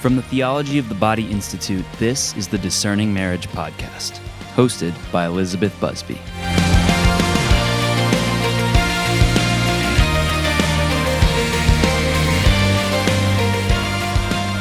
From the Theology of the Body Institute, this is the Discerning Marriage Podcast, hosted by Elizabeth Busby.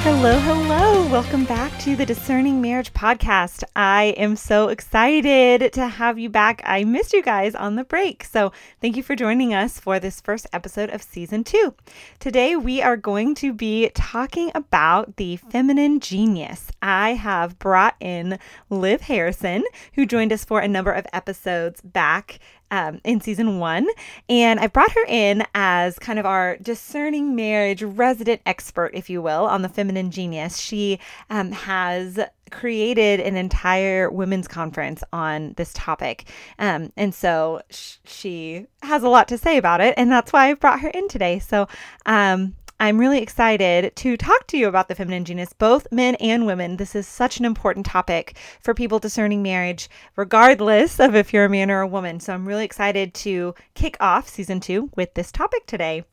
Hello, hello. Welcome back to the Discerning Marriage Podcast. I am so excited to have you back. I missed you guys on the break. So, thank you for joining us for this first episode of season two. Today, we are going to be talking about the feminine genius. I have brought in Liv Harrison, who joined us for a number of episodes back um, in season one. And I brought her in as kind of our discerning marriage resident expert, if you will, on the feminine genius. She um, has created an entire women's conference on this topic. Um, and so sh- she has a lot to say about it. And that's why I brought her in today. So, um, I'm really excited to talk to you about the feminine genius, both men and women. This is such an important topic for people discerning marriage, regardless of if you're a man or a woman. So I'm really excited to kick off season two with this topic today.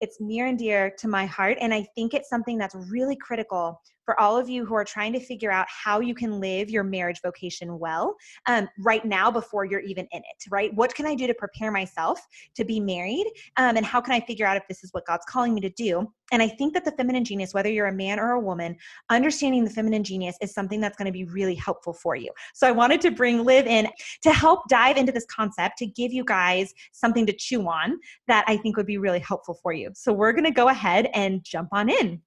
It's near and dear to my heart, and I think it's something that's really critical for all of you who are trying to figure out how you can live your marriage vocation well um, right now before you're even in it, right? What can I do to prepare myself to be married? Um, and how can I figure out if this is what God's calling me to do? And I think that the feminine genius, whether you're a man or a woman, understanding the feminine genius is something that's going to be really helpful for you. So I wanted to bring Liv in to help dive into this concept to give you guys something to chew on that I think would be really helpful for you. So we're going to go ahead and jump on in.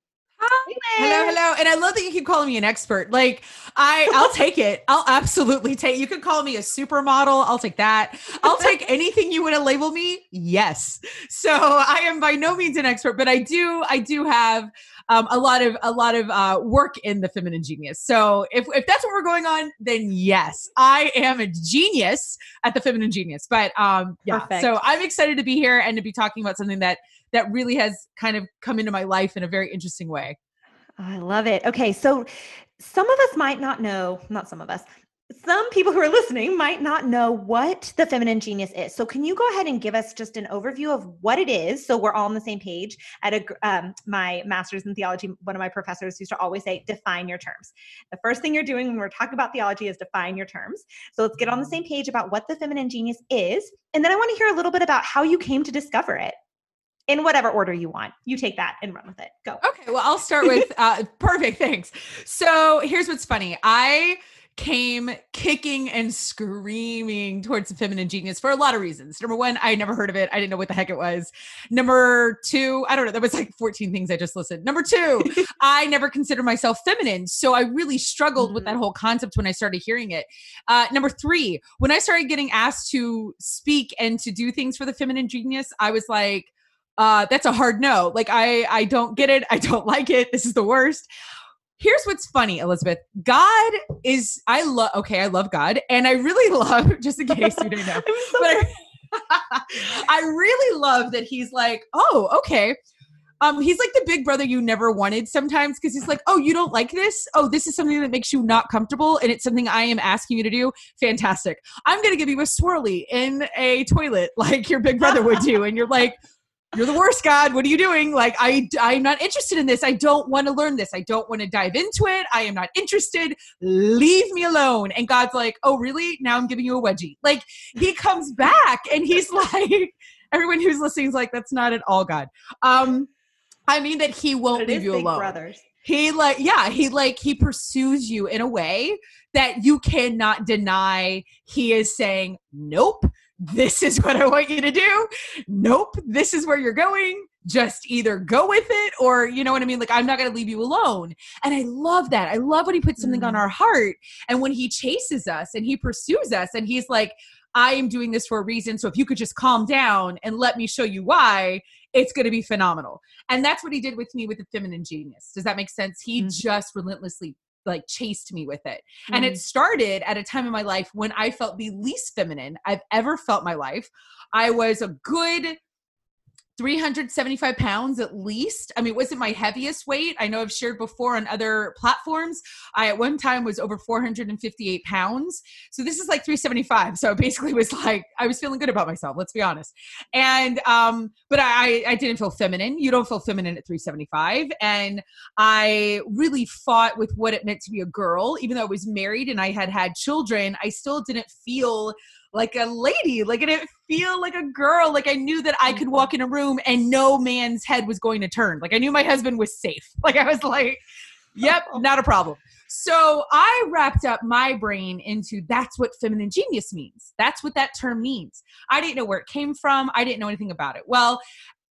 Hello, hello. And I love that you keep calling me an expert. Like I I'll take it. I'll absolutely take you could call me a supermodel. I'll take that. I'll take anything you want to label me. Yes. So I am by no means an expert, but I do I do have um, a lot of a lot of uh, work in the feminine genius. So if if that's what we're going on, then yes, I am a genius at the feminine genius. But um yeah. Perfect. So I'm excited to be here and to be talking about something that that really has kind of come into my life in a very interesting way. Oh, I love it. Okay, so some of us might not know, not some of us, some people who are listening might not know what the feminine genius is. So, can you go ahead and give us just an overview of what it is so we're all on the same page? At a, um, my master's in theology, one of my professors used to always say, define your terms. The first thing you're doing when we're talking about theology is define your terms. So, let's get on the same page about what the feminine genius is. And then I want to hear a little bit about how you came to discover it in whatever order you want. You take that and run with it. Go. Okay, well, I'll start with uh, perfect. Thanks. So here's what's funny. I came kicking and screaming towards the feminine genius for a lot of reasons. Number one, I never heard of it. I didn't know what the heck it was. Number two, I don't know. There was like 14 things I just listened. Number two, I never considered myself feminine. So I really struggled mm-hmm. with that whole concept when I started hearing it. Uh, number three, when I started getting asked to speak and to do things for the feminine genius, I was like, uh, that's a hard no. Like I I don't get it. I don't like it. This is the worst. Here's what's funny, Elizabeth. God is I love okay, I love God and I really love just in case you didn't know. but I, I really love that he's like, "Oh, okay." Um, he's like the big brother you never wanted sometimes because he's like, oh, you don't like this? Oh, this is something that makes you not comfortable and it's something I am asking you to do. Fantastic. I'm going to give you a swirly in a toilet like your big brother would do. And you're like, you're the worst god. What are you doing? Like i i'm not interested in this. I don't want to learn this. I don't want to dive into it. I am not interested. Leave me alone. And god's like oh really? Now i'm giving you a wedgie. Like he comes back and he's like everyone who's listening is like that's not at all god. Um i mean that he won't leave you alone. brothers. He like yeah he like he pursues you in a way that you cannot deny. He is saying nope this is what I want you to do. Nope, this is where you're going. Just either go with it or, you know what I mean? Like, I'm not going to leave you alone. And I love that. I love when he puts something mm. on our heart and when he chases us and he pursues us and he's like, I am doing this for a reason. So if you could just calm down and let me show you why, it's going to be phenomenal. And that's what he did with me with the feminine genius. Does that make sense? He mm-hmm. just relentlessly like chased me with it. Mm. And it mm. started at a time in my life when I felt the least feminine I've ever felt my life. I was a good 375 pounds at least. I mean, it wasn't my heaviest weight. I know I've shared before on other platforms. I at one time was over 458 pounds. So this is like 375. So basically was like I was feeling good about myself, let's be honest. And um, but I I didn't feel feminine. You don't feel feminine at 375. And I really fought with what it meant to be a girl, even though I was married and I had had children, I still didn't feel like a lady. Like it didn't feel like a girl. Like I knew that I could mm-hmm. walk in a room and no man's head was going to turn. Like I knew my husband was safe. Like I was like, yep, not a problem. So I wrapped up my brain into that's what feminine genius means. That's what that term means. I didn't know where it came from. I didn't know anything about it. Well,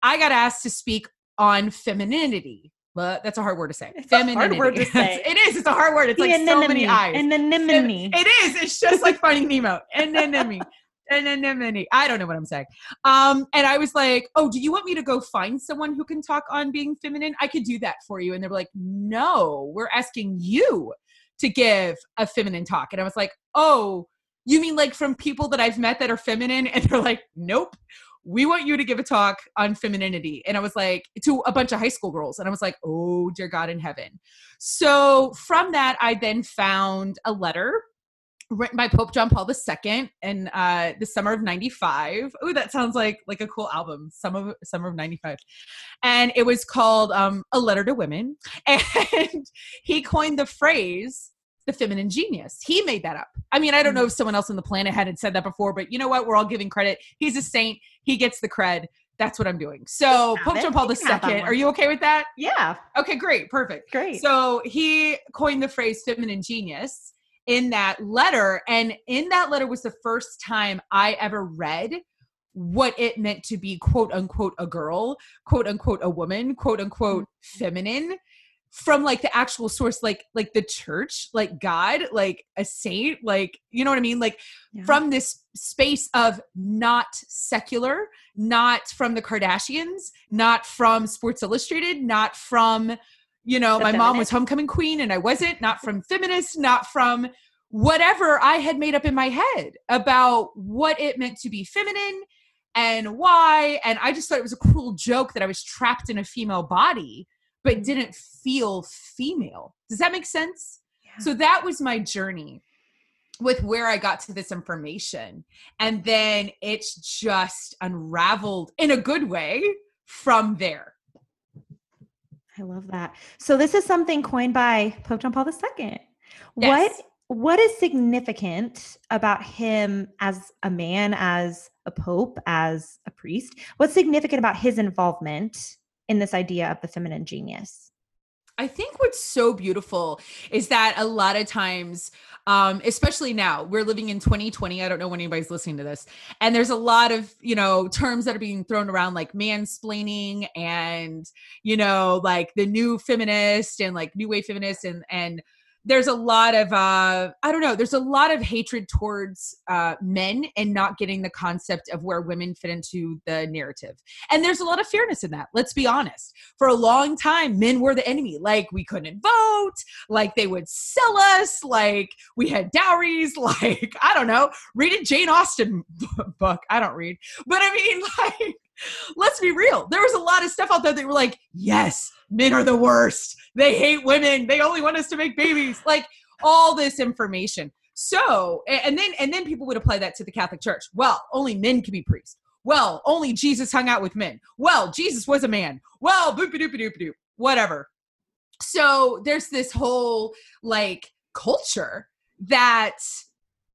I got asked to speak on femininity but that's a hard word to say. It's a hard word to say. it is. It's a hard word. It's like so many eyes. And then nimini. It is. It's just like finding Nemo. And then nimini. And then nimini. I don't know what I'm saying. Um, and I was like, oh, do you want me to go find someone who can talk on being feminine? I could do that for you. And they were like, no, we're asking you to give a feminine talk. And I was like, oh, you mean like from people that I've met that are feminine? And they're like, nope we want you to give a talk on femininity. And I was like, to a bunch of high school girls. And I was like, oh, dear God in heaven. So from that, I then found a letter written by Pope John Paul II in uh, the summer of 95. Oh, that sounds like like a cool album, summer, summer of 95. And it was called um, A Letter to Women. And he coined the phrase the feminine genius. He made that up. I mean, I don't know if someone else on the planet hadn't said that before, but you know what? We're all giving credit. He's a saint. He gets the cred. That's what I'm doing. So Pope John Paul II, are you okay with that? Yeah. Okay, great. Perfect. Great. So he coined the phrase feminine genius in that letter. And in that letter was the first time I ever read what it meant to be quote unquote a girl, quote unquote a woman, quote unquote mm-hmm. feminine from like the actual source like like the church like god like a saint like you know what i mean like yeah. from this space of not secular not from the kardashians not from sports illustrated not from you know the my feminist. mom was homecoming queen and i wasn't not from feminists not from whatever i had made up in my head about what it meant to be feminine and why and i just thought it was a cruel joke that i was trapped in a female body but didn't feel female. Does that make sense? Yeah. So that was my journey with where I got to this information. And then it's just unraveled in a good way from there. I love that. So this is something coined by Pope John Paul II. Yes. What what is significant about him as a man, as a pope, as a priest? What's significant about his involvement in this idea of the feminine genius. I think what's so beautiful is that a lot of times, um, especially now, we're living in 2020. I don't know when anybody's listening to this, and there's a lot of you know terms that are being thrown around like mansplaining and you know like the new feminist and like new wave feminist and and there's a lot of uh i don't know there's a lot of hatred towards uh men and not getting the concept of where women fit into the narrative. And there's a lot of fairness in that let's be honest. For a long time men were the enemy. Like we couldn't vote. Like they would sell us. Like we had dowries. Like i don't know. Read a jane austen book. I don't read. But i mean like let's be real. There was a lot of stuff out there that were like, yes, men are the worst. They hate women. They only want us to make babies. Like all this information. So, and then and then people would apply that to the Catholic Church. Well, only men can be priests. Well, only Jesus hung out with men. Well, Jesus was a man. Well, boop doop doop doop. Whatever. So there's this whole like culture that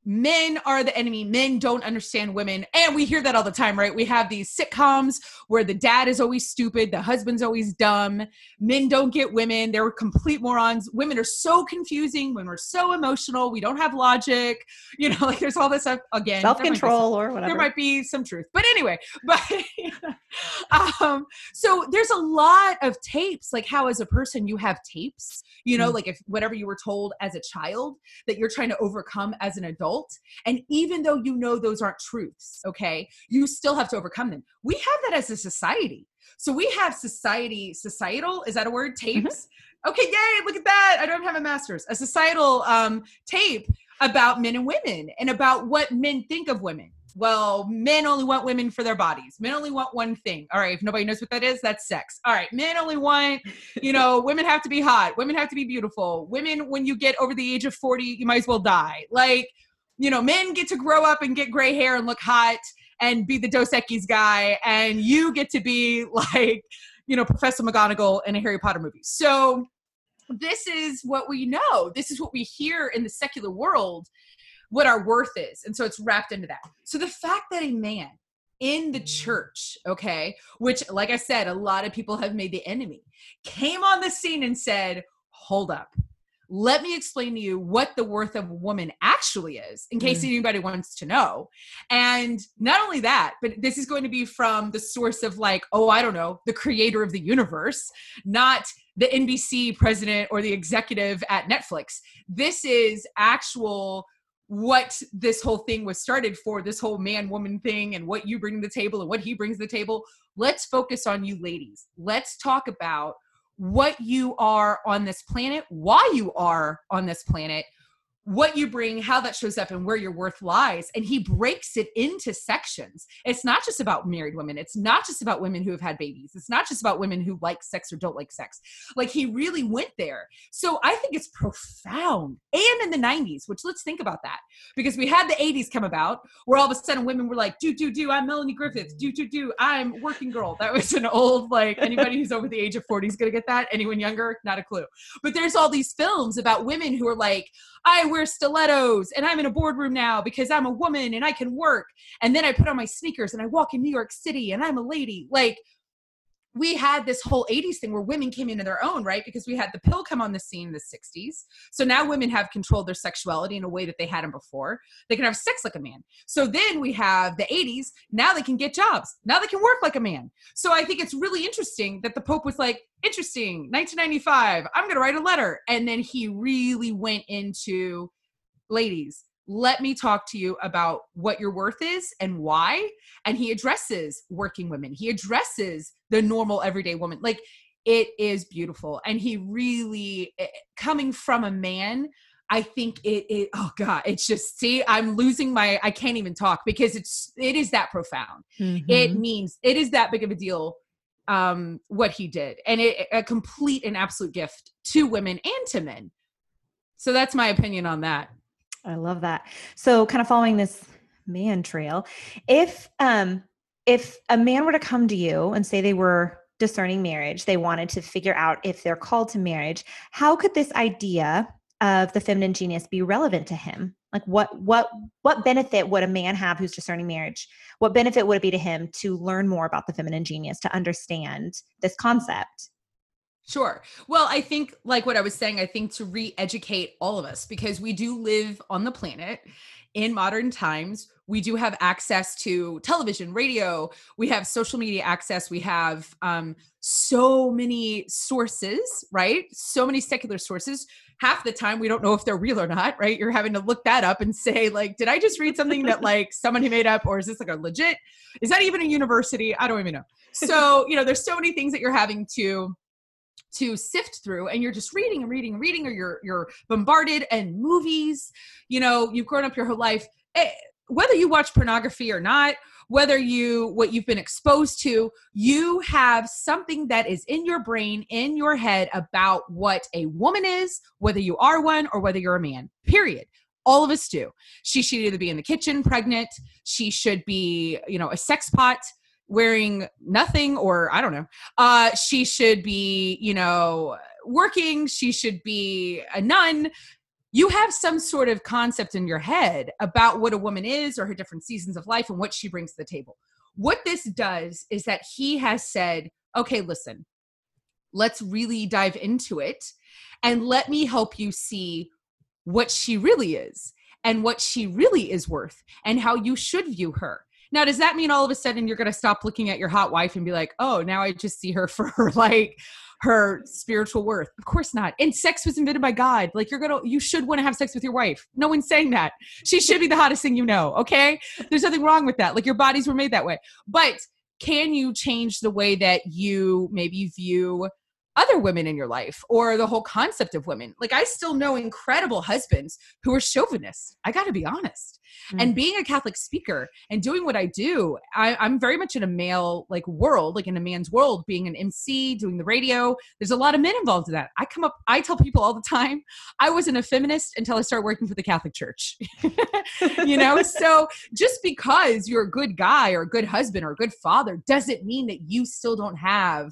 men are the enemy. Men don't understand women. And we hear that all the time right? We have these sitcoms where the dad is always stupid the husband's always dumb. Men don't get women. They're complete morons. Women are so confusing. When we're so emotional. We don't have logic. You know like there's all this stuff. Again self-control or whatever. there might be some truth. But anyway but um so there's a lot of tapes like how as a person you have tapes you know mm like if whatever you were told as a child that you're trying to overcome as an adult adult. And even though you know those aren't truths, okay, you still have to overcome them. We have that as a society. So we have society, societal, is that a word? Mm-hmm. Tapes? Mm-hmm. Okay, yay, look at that. I don't have a master's. A societal um, tape about men and women and about what men think of women. Well, men only want women for their bodies. Men only want one thing. All right, if nobody knows what that is, that's sex. All right, men only want, you know, women have to be hot. Women have to be beautiful. Women, when you get over the age of 40, you might as well die. Like, you know, men get to grow up and get gray hair and look hot and be the Dos Equis guy, and you get to be like, you know, Professor McGonagall in a Harry Potter movie. So this is what we know. This is what we hear in the secular world what our worth is. And so it's wrapped into that. So the fact that a man in the church, okay, which, like I said, a lot of people have made the enemy, came on the scene and said, Hold up. Let me explain to you what the worth of a woman actually is, in case mm. anybody wants to know. And not only that, but this is going to be from the source of, like, oh, I don't know, the creator of the universe, not the NBC president or the executive at Netflix. This is actual what this whole thing was started for this whole man woman thing and what you bring to the table and what he brings to the table. Let's focus on you ladies. Let's talk about what you are on this planet why you are on this planet what you bring, how that shows up, and where your worth lies. And he breaks it into sections. It's not just about married women. It's not just about women who have had babies. It's not just about women who like sex or don't like sex. Like he really went there. So I think it's profound. And in the 90s, which let's think about that because we had the 80s come about where all of a sudden women were like, do, do, do, I'm Melanie Griffith. Do, do, do, I'm working girl. That was an old, like, anybody who's over the age of 40 is going to get that. Anyone younger, not a clue. But there's all these films about women who are like, I wear stilettos and I'm in a boardroom now because I'm a woman and I can work. And then I put on my sneakers and I walk in New York City and I'm a lady. Like, we had this whole 80s thing where women came into their own, right? Because we had the pill come on the scene in the 60s. So now women have controlled their sexuality in a way that they hadn't before. They can have sex like a man. So then we have the 80s. Now they can get jobs. Now they can work like a man. So I think it's really interesting that the Pope was like, interesting, 1995, I'm going to write a letter. And then he really went into, ladies, let me talk to you about what your worth is and why. And he addresses working women, he addresses the normal everyday woman. Like it is beautiful. And he really, eh, coming from a man, I think it, it, oh God, it's just, see, I'm losing my, I can't even talk because it's, it is that profound. Mm-hmm. It means, it is that big of a deal um what he did and it a complete and absolute gift to women and to men so that's my opinion on that I love that. So kind of following this man trail, if um if a man were to come to you and say they were discerning marriage, they wanted to figure out if they're called to marriage, how could this idea of the feminine genius be relevant to him? Like what what what benefit would a man have who's discerning marriage? What benefit would it be to him to learn more about the feminine genius, to understand this concept? Sure. Well, I think, like what I was saying, I think to re educate all of us because we do live on the planet in modern times. We do have access to television, radio, we have social media access, we have um, so many sources, right? So many secular sources. Half the time, we don't know if they're real or not, right? You're having to look that up and say, like, did I just read something that like somebody made up, or is this like a legit? Is that even a university? I don't even know. So, you know, there's so many things that you're having to to sift through and you're just reading and reading and reading or you're you're bombarded and movies you know you've grown up your whole life eh, whether you watch pornography or not whether you what you've been exposed to you have something that is in your brain in your head about what a woman is whether you are one or whether you're a man period. All of us do. She should either be in the kitchen pregnant she should be you know a sex pot wearing nothing or I don't know. Uh she should be, you know, working, she should be a nun. You have some sort of concept in your head about what a woman is or her different seasons of life and what she brings to the table. What this does is that he has said, "Okay, listen. Let's really dive into it and let me help you see what she really is." and what she really is worth and how you should view her now, does that mean all of a sudden you're going to stop looking at your hot wife and be like, oh, now I just see her for her like her spiritual worth? Of course not. And sex was invented by God. Like you're going to, you should want to have sex with your wife. No one's saying that. She should be the hottest thing you know. Okay. There's nothing wrong with that. Like your bodies were made that way. But can you change the way that you maybe view other women in your life or the whole concept of women. Like I still know incredible husbands who are chauvinists. I got to be honest. Mm. And being a Catholic speaker and doing what I do, I, I'm very much in a male like world, like in a man's world, being an MC, doing the radio. There's a lot of men involved in that. I come up, I tell people all the time, I wasn't a feminist until I started working for the Catholic Church. you know, so just because you're a good guy or a good husband or a good father doesn't mean that you still don't have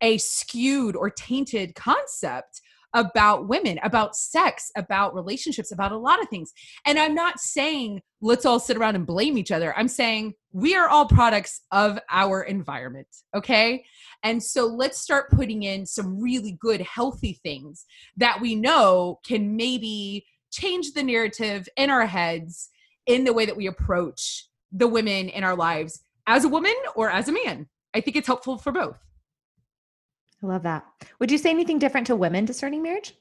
a skewed or tainted concept about women, about sex, about relationships, about a lot of things. And I'm not saying let's all sit around and blame each other. I'm saying we are all products of our environment. Okay. And so let's start putting in some really good, healthy things that we know can maybe change the narrative in our heads in the way that we approach the women in our lives as a woman or as a man. I think it's helpful for both. I love that. Would you say anything different to women discerning marriage?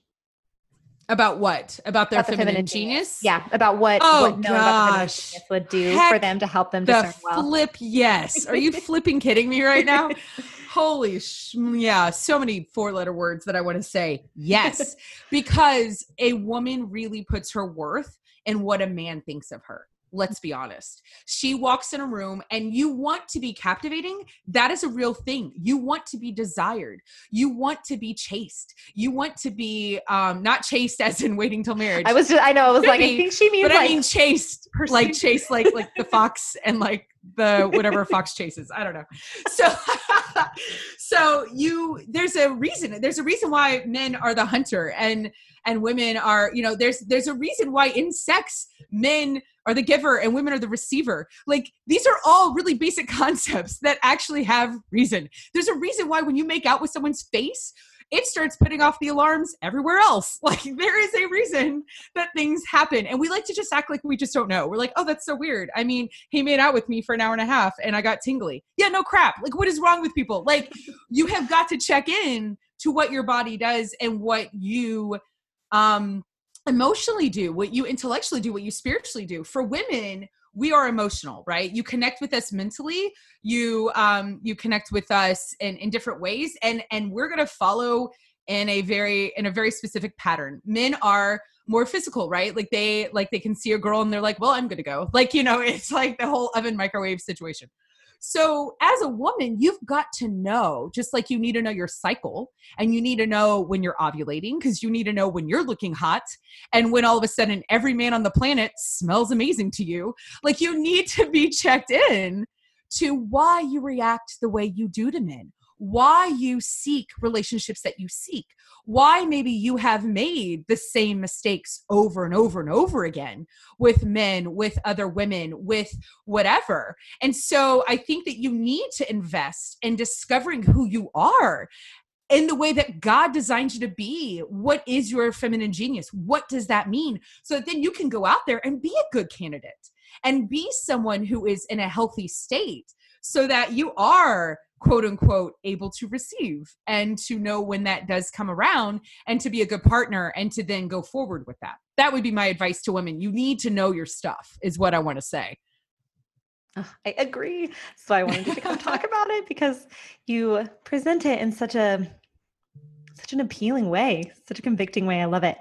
About what? About their about feminine, feminine genius? genius? Yeah, about what, oh, what gosh. would do Heck for them to help them the discern well. Flip, yes. Are you flipping kidding me right now? Holy sh- mm, yeah, so many four letter words that I want to say. Yes, because a woman really puts her worth in what a man thinks of her let's be honest. She walks in a room and you want to be captivating. That is a real thing. You want to be desired. You want to be chased. You want to be um not chased as in waiting till marriage. I was just I know I was like I think she means but like, I mean chased like chased like like the fox and like the whatever fox chases. I don't know. So so you there's a reason there's a reason why men are the hunter and and women are you know there's there's a reason why in sex men are the giver and women are the receiver. Like these are all really basic concepts that actually have reason. There's a reason why when you make out with someone's face, it starts putting off the alarms everywhere else. Like there is a reason that things happen. And we like to just act like we just don't know. We're like, oh, that's so weird. I mean, he made out with me for an hour and a half and I got tingly. Yeah, no crap. Like, what is wrong with people? Like, you have got to check in to what your body does and what you um emotionally do, what you intellectually do, what you spiritually do. For women, we are emotional, right? You connect with us mentally, you um you connect with us in in different ways and and we're to follow in a very in a very specific pattern. Men are more physical, right? Like they like they can see a girl and they're like, "Well, I'm to go." Like, you know, it's like the whole oven microwave situation. So, as a woman, you've got to know, just like you need to know your cycle and you need to know when you're ovulating because you need to know when you're looking hot and when all of a sudden every man on the planet smells amazing to you. Like, you need to be checked in to why you react the way you do to men why you seek relationships that you seek, why maybe you have made the same mistakes over and over and over again with men, with other women, with whatever. And so I think that you need to invest in discovering who you are in the way that God designed you to be. What is your feminine genius? What does that mean? So that then you can go out there and be a good candidate and be someone who is in a healthy state so that you are quote unquote able to receive and to know when that does come around and to be a good partner and to then go forward with that. That would be my advice to women. You need to know your stuff, is what I want to say. I agree. So I wanted to come talk about it because you present it in such a such an appealing way, such a convicting way. I love it.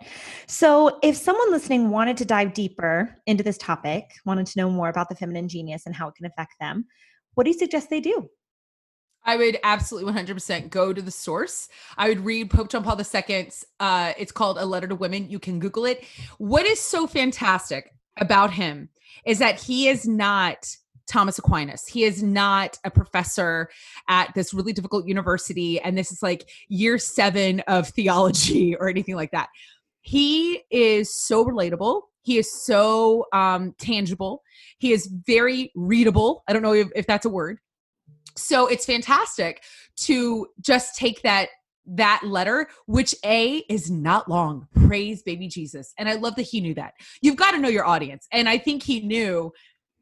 So, if someone listening wanted to dive deeper into this topic, wanted to know more about the feminine genius and how it can affect them, what do you suggest they do? I would absolutely 100% go to the source. I would read Pope John Paul II's, uh, it's called A Letter to Women. You can Google it. What is so fantastic about him is that he is not Thomas Aquinas. He is not a professor at this really difficult university, and this is like year seven of theology or anything like that. He is so relatable. He is so um, tangible. He is very readable. I don't know if, if that's a word. So it's fantastic to just take that that letter, which A is not long. Praise baby Jesus. And I love that he knew that. You've got to know your audience. And I think he knew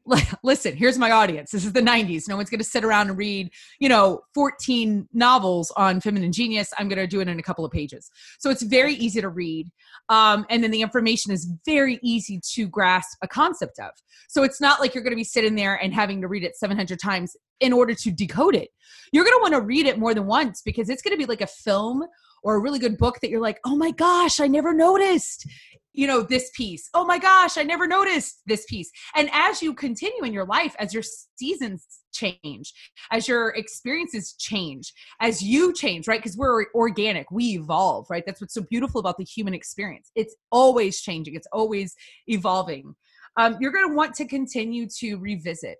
listen, here's my audience. This is the 90s. No one's going to sit around and read, you know, 14 novels on feminine genius. I'm going to do it in a couple of pages. So it's very easy to read. Um, and then the information is very easy to grasp a concept of. So it's not like you're going to be sitting there and having to read it 700 times in order to decode it. You're going to want to read it more than once because it's going to be like a film or a really good book that you're like, oh my gosh, I never noticed you know this piece oh my gosh i never noticed this piece and as you continue in your life as your seasons change as your experiences change as you change right because we're organic we evolve right that's what's so beautiful about the human experience it's always changing it's always evolving um, you're going to want to continue to revisit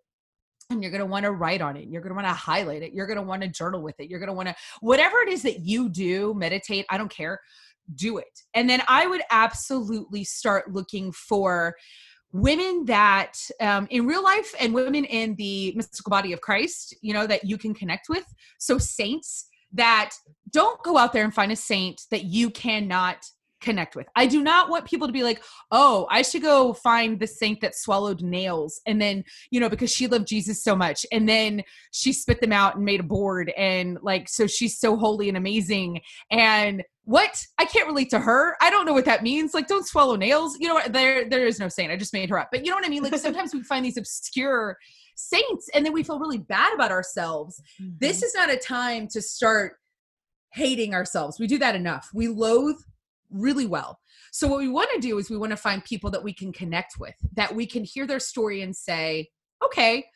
and you're going to want to write on it. You're going to want to highlight it. You're going to want to journal with it. You're going to want to, whatever it is that you do, meditate, I don't care, do it. And then I would absolutely start looking for women that um, in real life and women in the mystical body of Christ, you know, that you can connect with. So, saints that don't go out there and find a saint that you cannot connect with. I do not want people to be like, oh, I should go find the saint that swallowed nails. And then, you know, because she loved Jesus so much. And then she spit them out and made a board. And like, so she's so holy and amazing. And what? I can't relate to her. I don't know what that means. Like, don't swallow nails. You know what? There, there is no saint. I just made her up. But you know what I mean? Like, sometimes we find these obscure saints and then we feel really bad about ourselves. Mm-hmm. This is not a time to start hating ourselves. We do that enough. We loathe really well. So what we want to do is we want to find people that we can connect with, that we can hear their story and say, okay,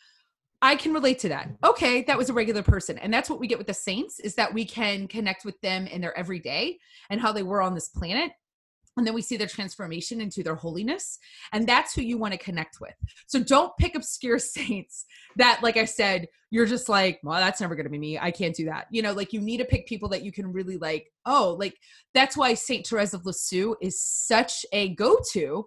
I can relate to that. Okay, that was a regular person. And that's what we get with the saints is that we can connect with them in their everyday and how they were on this planet and then we see their transformation into their holiness and that's who you want to connect with so don't pick obscure saints that like i said you're just like well that's never going to be me i can't do that you know like you need to pick people that you can really like oh like that's why saint therese of lisieux is such a go-to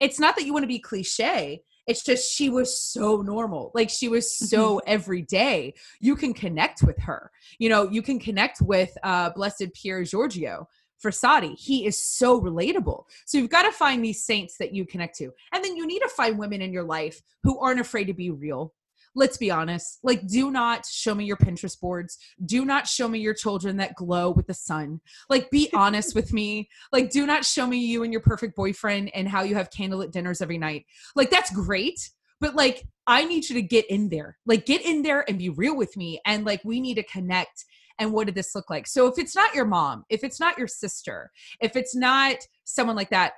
it's not that you want to be cliche it's just she was so normal like she was so mm-hmm. everyday you can connect with her you know you can connect with uh blessed pier giorgio Frassati. He is so relatable. So you've got to find these saints that you connect to. And then you need to find women in your life who aren't afraid to be real. Let's be honest. Like, do not show me your Pinterest boards. Do not show me your children that glow with the sun. Like, be honest with me. Like, do not show me you and your perfect boyfriend and how you have candlelit dinners every night. Like, that's great. But like, I need you to get in there. Like, get in there and be real with me. And like, we need to connect and what did this look like so if it's not your mom if it's not your sister if it's not someone like that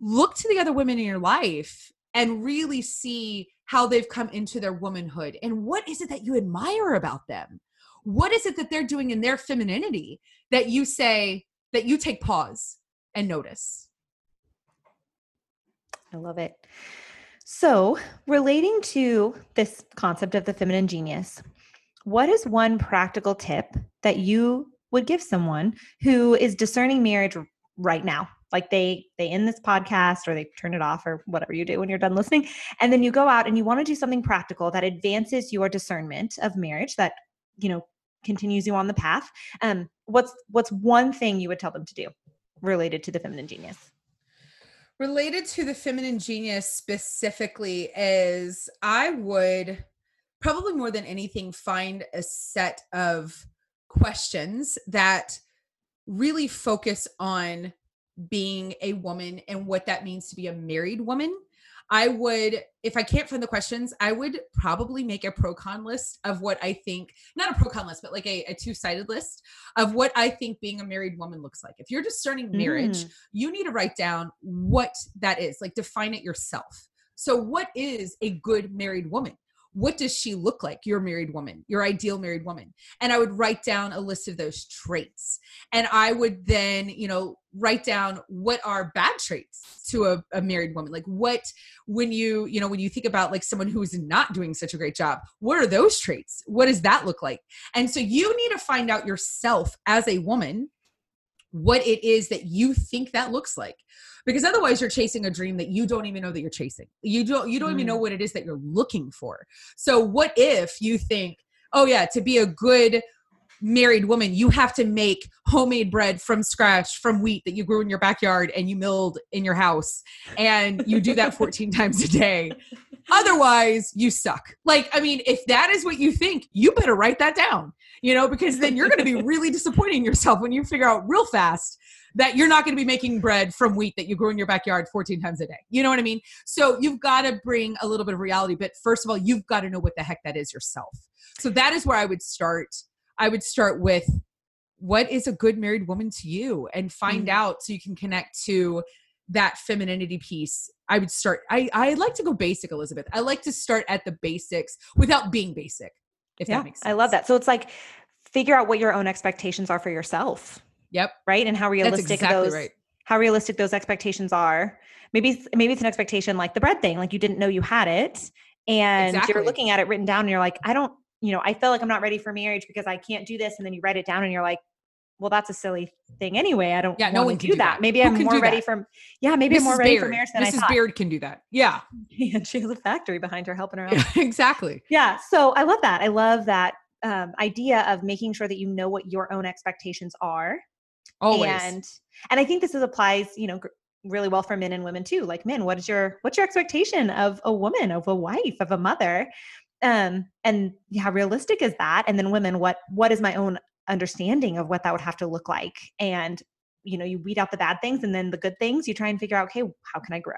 look to the other women in your life and really see how they've come into their womanhood and what is it that you admire about them? What is it that they're doing in their femininity that you say that you take pause and notice? I love it. So relating to this concept of the feminine genius what is one practical tip that you would give someone who is discerning marriage right now? Like they they end this podcast or they turn it off or whatever you do when you're done listening and then you go out and you want to do something practical that advances your discernment of marriage that you know continues you on the path. Um what's what's one thing you would tell them to do related to the feminine genius? Related to the feminine genius specifically is I would probably more than anything find a set of questions that really focus on being a woman and what that means to be a married woman. I would, if I can't find the questions, I would probably make a pro con list of what I think, not a pro con list, but like a, a two sided list of what I think being a married woman looks like. If you're discerning marriage, mm. you need to write down what that is, like define it yourself. So, what is a good married woman? What does she look like? Your married woman. Your ideal married woman. And i would write down a list of those traits. And i would then you know write down what are bad traits to a, a, married woman. Like what when you you know when you think about like someone who's not doing such a great job what are those traits? What does that look like? And so you need to find out yourself as a woman what it is that you think that looks like because otherwise you're chasing a dream that you don't even know that you're chasing you don't you don't mm. even know mm. what it is that you're looking for so what if you think oh yeah to be a good married woman you have to make homemade bread from scratch from wheat that you grew in your backyard and you milled in your house and you do that 14 times a day Otherwise, you suck. Like, I mean, if that is what you think, you better write that down, you know, because then you're going to be really disappointing yourself when you figure out real fast that you're not going to be making bread from wheat that you grow in your backyard 14 times a day. You know what I mean? So you've got to bring a little bit of reality. But first of all, you've got to know what the heck that is yourself. So that is where I would start. I would start with what is a good married woman to you and find mm-hmm. out so you can connect to that femininity piece i would start i i like to go basic elizabeth. I like to start at the basics without being basic if yeah, that makes sense i love that. So it's like figure out what your own expectations are for yourself yep. right? And how realistic exactly those right. how realistic those expectations are. Maybe maybe it's an expectation like the bread thing like you didn't know you had it and exactly. you're looking at it written down and you're like i don't you know i feel like i'm not ready for marriage because i can't do this and then you write it down and you're like well, that's a silly thing anyway. I don't yeah, no one can do, that. that. Maybe Who I'm more ready for yeah, maybe Mrs. I'm more ready Beard. for marriage than Mrs. I thought. Beard can do that. Yeah. and she has a factory behind her helping her out. exactly. Yeah. So I love that. I love that um, idea of making sure that you know what your own expectations are. Always. And and I think this is applies, you know, really well for men and women too. Like men, what is your what's your expectation of a woman, of a wife, of a mother? um and how realistic is that and then women what what is my own understanding of what that would have to look like and you know you weed out the bad things and then the good things you try and figure out okay how can i grow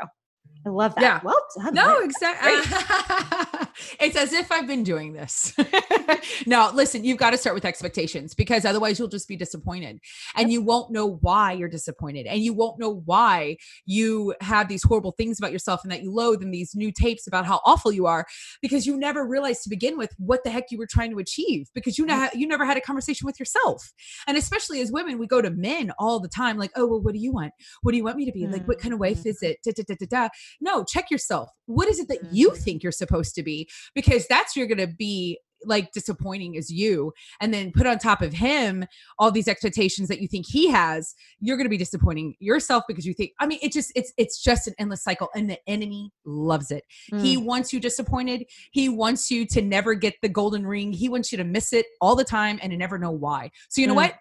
I love that. Yeah. Well done. No, exactly. it's as if I've been doing this. no, listen, you've got to start with expectations because otherwise you'll just be disappointed and you won't know why you're disappointed and you won't know why you have these horrible things about yourself and that you loathe and these new tapes about how awful you are because you never realized to begin with what the heck you were trying to achieve because you know you never had a conversation with yourself. And especially as women, we go to men all the time like, "Oh, well, what do you want? What do you want me to be? Like what mm-hmm. kind of wife is it?" Da, da, da, da, da no check yourself. What is it that you mm-hmm. think you're supposed to be? Because that's you're going to be like disappointing as you and then put on top of him all these expectations that you think he has you're going to be disappointing yourself because you think i mean it just it's it's just an endless cycle and the enemy loves it. Mm. he wants you disappointed. He wants you to never get the golden ring. He wants you to miss it all the time and to never know why. So you know mm. what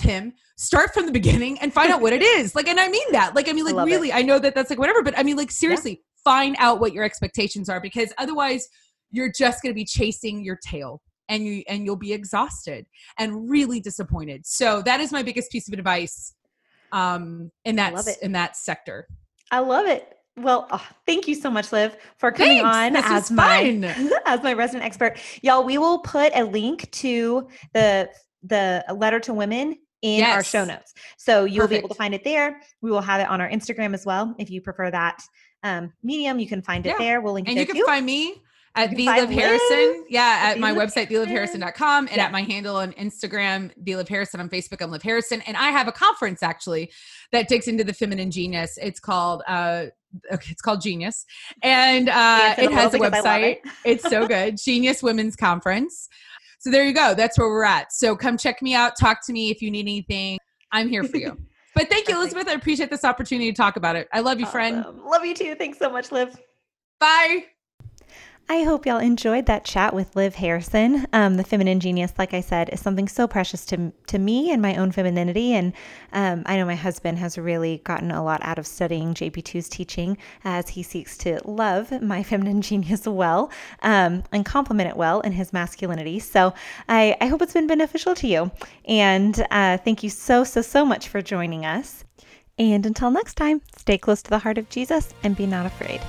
Him, start from the beginning and find out what it is. Like, and I mean that. Like, I mean, like, I really, it. I know that that's like whatever, but I mean, like, seriously, yeah. find out what your expectations are because otherwise you're just going to be chasing your tail and you and you'll be exhausted and really disappointed. So that is my biggest piece of advice um in that in that sector. I love it. Well, oh, thank you so much, Liv, for coming Thanks. on as my as my resident expert. Y'all, we will put a link to the the letter to women in yes. our show notes. So you'll Perfect. be able to find it there. We will have it on our Instagram as well. If you prefer that um, medium, you can find it yeah. there. We'll link and you can too. find me at the Liv Harrison. Yeah, at my website, thelivharrison.com, and yeah. at my handle on Instagram, the Liv Harrison. On Facebook, I'm Liv Harrison. And I have a conference actually that digs into the feminine genius. It's called uh okay, it's called Genius. And uh it has a website. It. it's so good. Genius Women's Conference. So there you go. That's where we're at. So come check me out. Talk to me if you need anything. I'm here for you. But thank you, Elizabeth. I appreciate this opportunity to talk about it. I love you, friend. Love you too. Thanks so much, Liv. Bye. I hope y'all enjoyed that chat with Liv Harrison. Um, the feminine genius, like I said, is something so precious to to me and my own femininity. And um, I know my husband has really gotten a lot out of studying JP2's teaching as he seeks to love my feminine genius well um, and complement it well in his masculinity. So I, I hope it's been beneficial to you. And uh, thank you so, so, so much for joining us. And until next time, stay close to the heart of Jesus and be not afraid.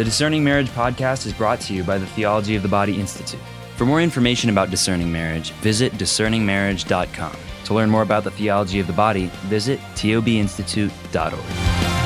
The Discerning Marriage podcast is brought to you by the Theology of the Body Institute. For more information about discerning marriage, visit discerningmarriage.com. To learn more about the theology of the body, visit tobinstitute.org.